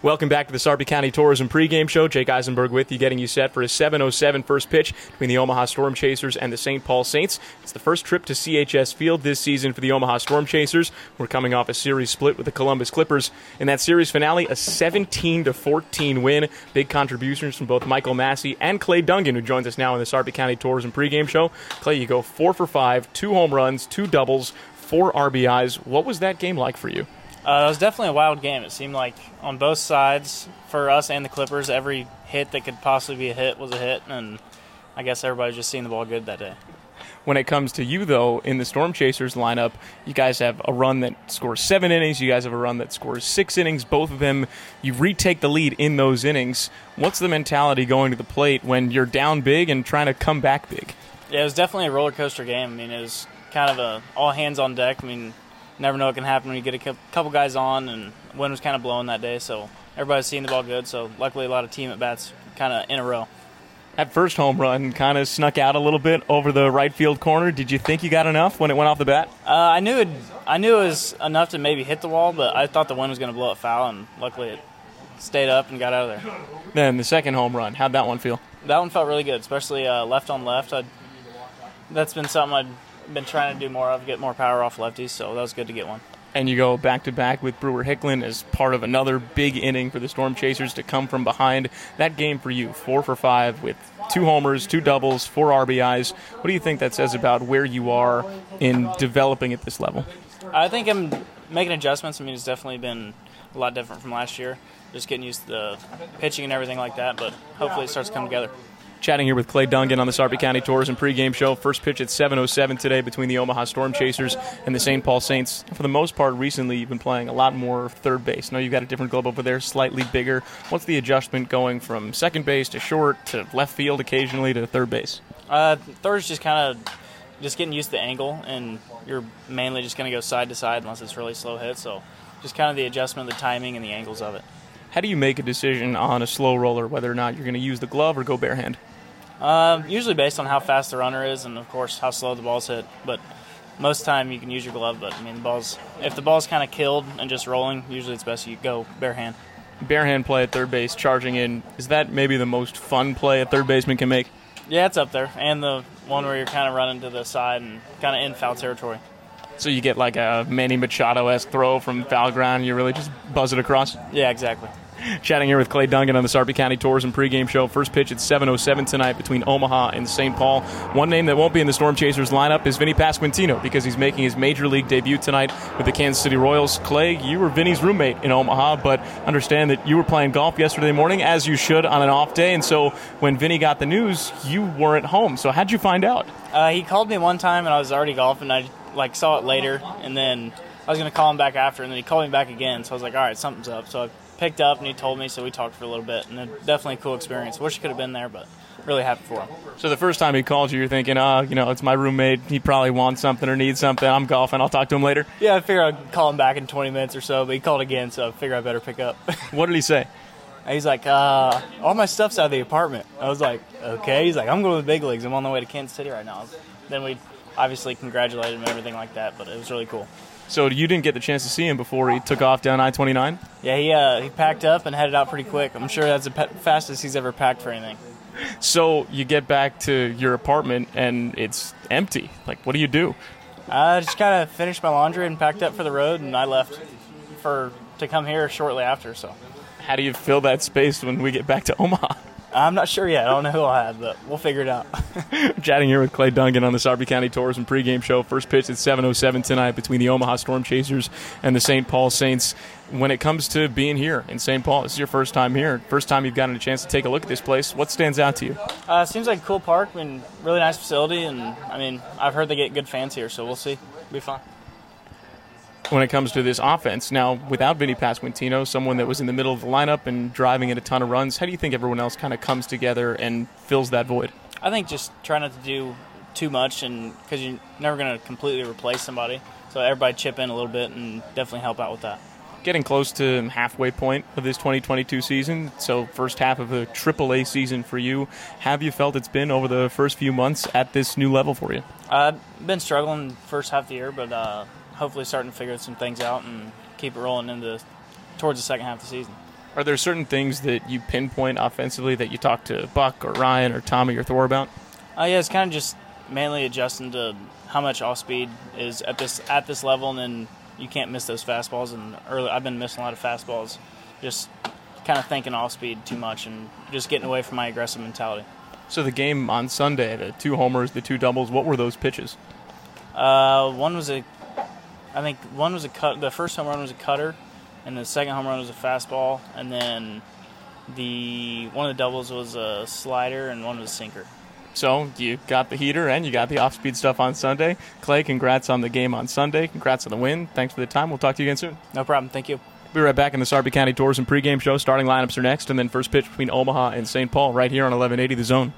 Welcome back to the Sarpy County Tourism pregame show. Jake Eisenberg with you, getting you set for a 7:07 first pitch between the Omaha Storm Chasers and the St. Paul Saints. It's the first trip to CHS Field this season for the Omaha Storm Chasers. We're coming off a series split with the Columbus Clippers. In that series finale, a 17 to 14 win. Big contributions from both Michael Massey and Clay Dungan, who joins us now in the Sarpy County Tourism pregame show. Clay, you go four for five, two home runs, two doubles, four RBIs. What was that game like for you? Uh, it was definitely a wild game. It seemed like on both sides, for us and the Clippers, every hit that could possibly be a hit was a hit, and I guess everybody just seeing the ball good that day. When it comes to you, though, in the Storm Chasers lineup, you guys have a run that scores seven innings. You guys have a run that scores six innings. Both of them, you retake the lead in those innings. What's the mentality going to the plate when you're down big and trying to come back big? Yeah, it was definitely a roller coaster game. I mean, it was kind of a all hands on deck. I mean, never know what can happen when you get a couple guys on, and wind was kind of blowing that day, so everybody's seeing the ball good. So luckily, a lot of team at bats kind of in a row. That first home run kind of snuck out a little bit over the right field corner. Did you think you got enough when it went off the bat? Uh, I knew it. I knew it was enough to maybe hit the wall, but I thought the wind was going to blow it foul, and luckily it stayed up and got out of there. Then the second home run, how'd that one feel? That one felt really good, especially uh, left on left. I'd, that's been something I'd been trying to do more of, get more power off lefties, so that was good to get one. And you go back to back with Brewer Hicklin as part of another big inning for the Storm Chasers to come from behind. That game for you, four for five with two homers, two doubles, four RBIs. What do you think that says about where you are in developing at this level? I think I'm making adjustments. I mean, it's definitely been a lot different from last year. Just getting used to the pitching and everything like that, but hopefully it starts to come together. Chatting here with Clay Dungan on the Sarpy County Tourism pregame show. First pitch at 7:07 today between the Omaha Storm Chasers and the St. Paul Saints. For the most part, recently you've been playing a lot more third base. I know you've got a different glove over there, slightly bigger. What's the adjustment going from second base to short to left field occasionally to third base? Uh, third's just kind of just getting used to the angle, and you're mainly just going to go side to side unless it's really slow hit. So just kind of the adjustment, the timing, and the angles of it. How do you make a decision on a slow roller whether or not you're going to use the glove or go bare hand? Uh, usually based on how fast the runner is, and of course how slow the ball's hit. But most time you can use your glove. But I mean, the ball's if the ball's kind of killed and just rolling, usually it's best you go bare hand. Bare hand play at third base, charging in. Is that maybe the most fun play a third baseman can make? Yeah, it's up there, and the one where you're kind of running to the side and kind of in foul territory. So you get like a Manny Machado esque throw from foul ground, and you really just buzz it across. Yeah, exactly. Chatting here with Clay Dungan on the Sarpy County Tourism pregame show. First pitch at 7:07 tonight between Omaha and St. Paul. One name that won't be in the Storm Chasers lineup is Vinny Pasquantino because he's making his major league debut tonight with the Kansas City Royals. Clay, you were Vinny's roommate in Omaha, but understand that you were playing golf yesterday morning, as you should on an off day. And so when Vinny got the news, you weren't home. So how'd you find out? Uh, he called me one time, and I was already golfing. I like saw it later, and then I was to call him back after, and then he called me back again. So I was like, all right, something's up. So I picked up and he told me, so we talked for a little bit, and definitely a cool experience. Wish he could have been there, but really happy for him. So the first time he called you, you're thinking, oh, you know, it's my roommate. He probably wants something or needs something. I'm golfing. I'll talk to him later. Yeah, I figure I'd call him back in 20 minutes or so, but he called again, so I figure I better pick up. what did he say? He's like, uh, all my stuff's out of the apartment. I was like, okay. He's like, I'm going to the big leagues. I'm on the way to Kansas City right now. Then we obviously congratulated him and everything like that, but it was really cool. So you didn't get the chance to see him before he took off down I-29? Yeah, he uh, he packed up and headed out pretty quick. I'm sure that's the pe- fastest he's ever packed for anything. So you get back to your apartment and it's empty. Like, what do you do? I just kind of finished my laundry and packed up for the road, and I left for to come here shortly after. So, how do you fill that space when we get back to Omaha? I'm not sure yet. I don't know who I'll have, but we'll figure it out. Chatting here with Clay Dungan on the Sarpy County Tourism pregame show. First pitch at 7:07 tonight between the Omaha Storm Chasers and the St. Paul Saints. When it comes to being here in St. Paul, this is your first time here. First time you've gotten a chance to take a look at this place. What stands out to you? Uh, seems like a cool park. I mean, really nice facility, and I mean, I've heard they get good fans here, so we'll see. It'll be fun when it comes to this offense. Now, without Vinny Pasquantino, someone that was in the middle of the lineup and driving in a ton of runs, how do you think everyone else kind of comes together and fills that void? I think just try not to do too much, and because you're never going to completely replace somebody, so everybody chip in a little bit and definitely help out with that. Getting close to halfway point of this 2022 season, so first half of a AAA season for you. Have you felt it's been over the first few months at this new level for you? I've been struggling first half of the year, but uh, hopefully starting to figure some things out and keep it rolling into towards the second half of the season. Are there certain things that you pinpoint offensively that you talk to Buck or Ryan or Tommy or Thor about? Uh, yeah, it's kind of just mainly adjusting to how much off speed is at this at this level, and then you can't miss those fastballs. And early, I've been missing a lot of fastballs, just kind of thinking off speed too much, and just getting away from my aggressive mentality. So the game on Sunday, the two homers, the two doubles, what were those pitches? Uh, one was a, I think one was a cut. The first home run was a cutter, and the second home run was a fastball, and then the one of the doubles was a slider, and one was a sinker. So you got the heater and you got the off-speed stuff on Sunday. Clay, congrats on the game on Sunday. Congrats on the win. Thanks for the time. We'll talk to you again soon. No problem. Thank you. We'll be right back in the Sarpy County Tourism pregame show. Starting lineups are next, and then first pitch between Omaha and St. Paul right here on 1180 The Zone.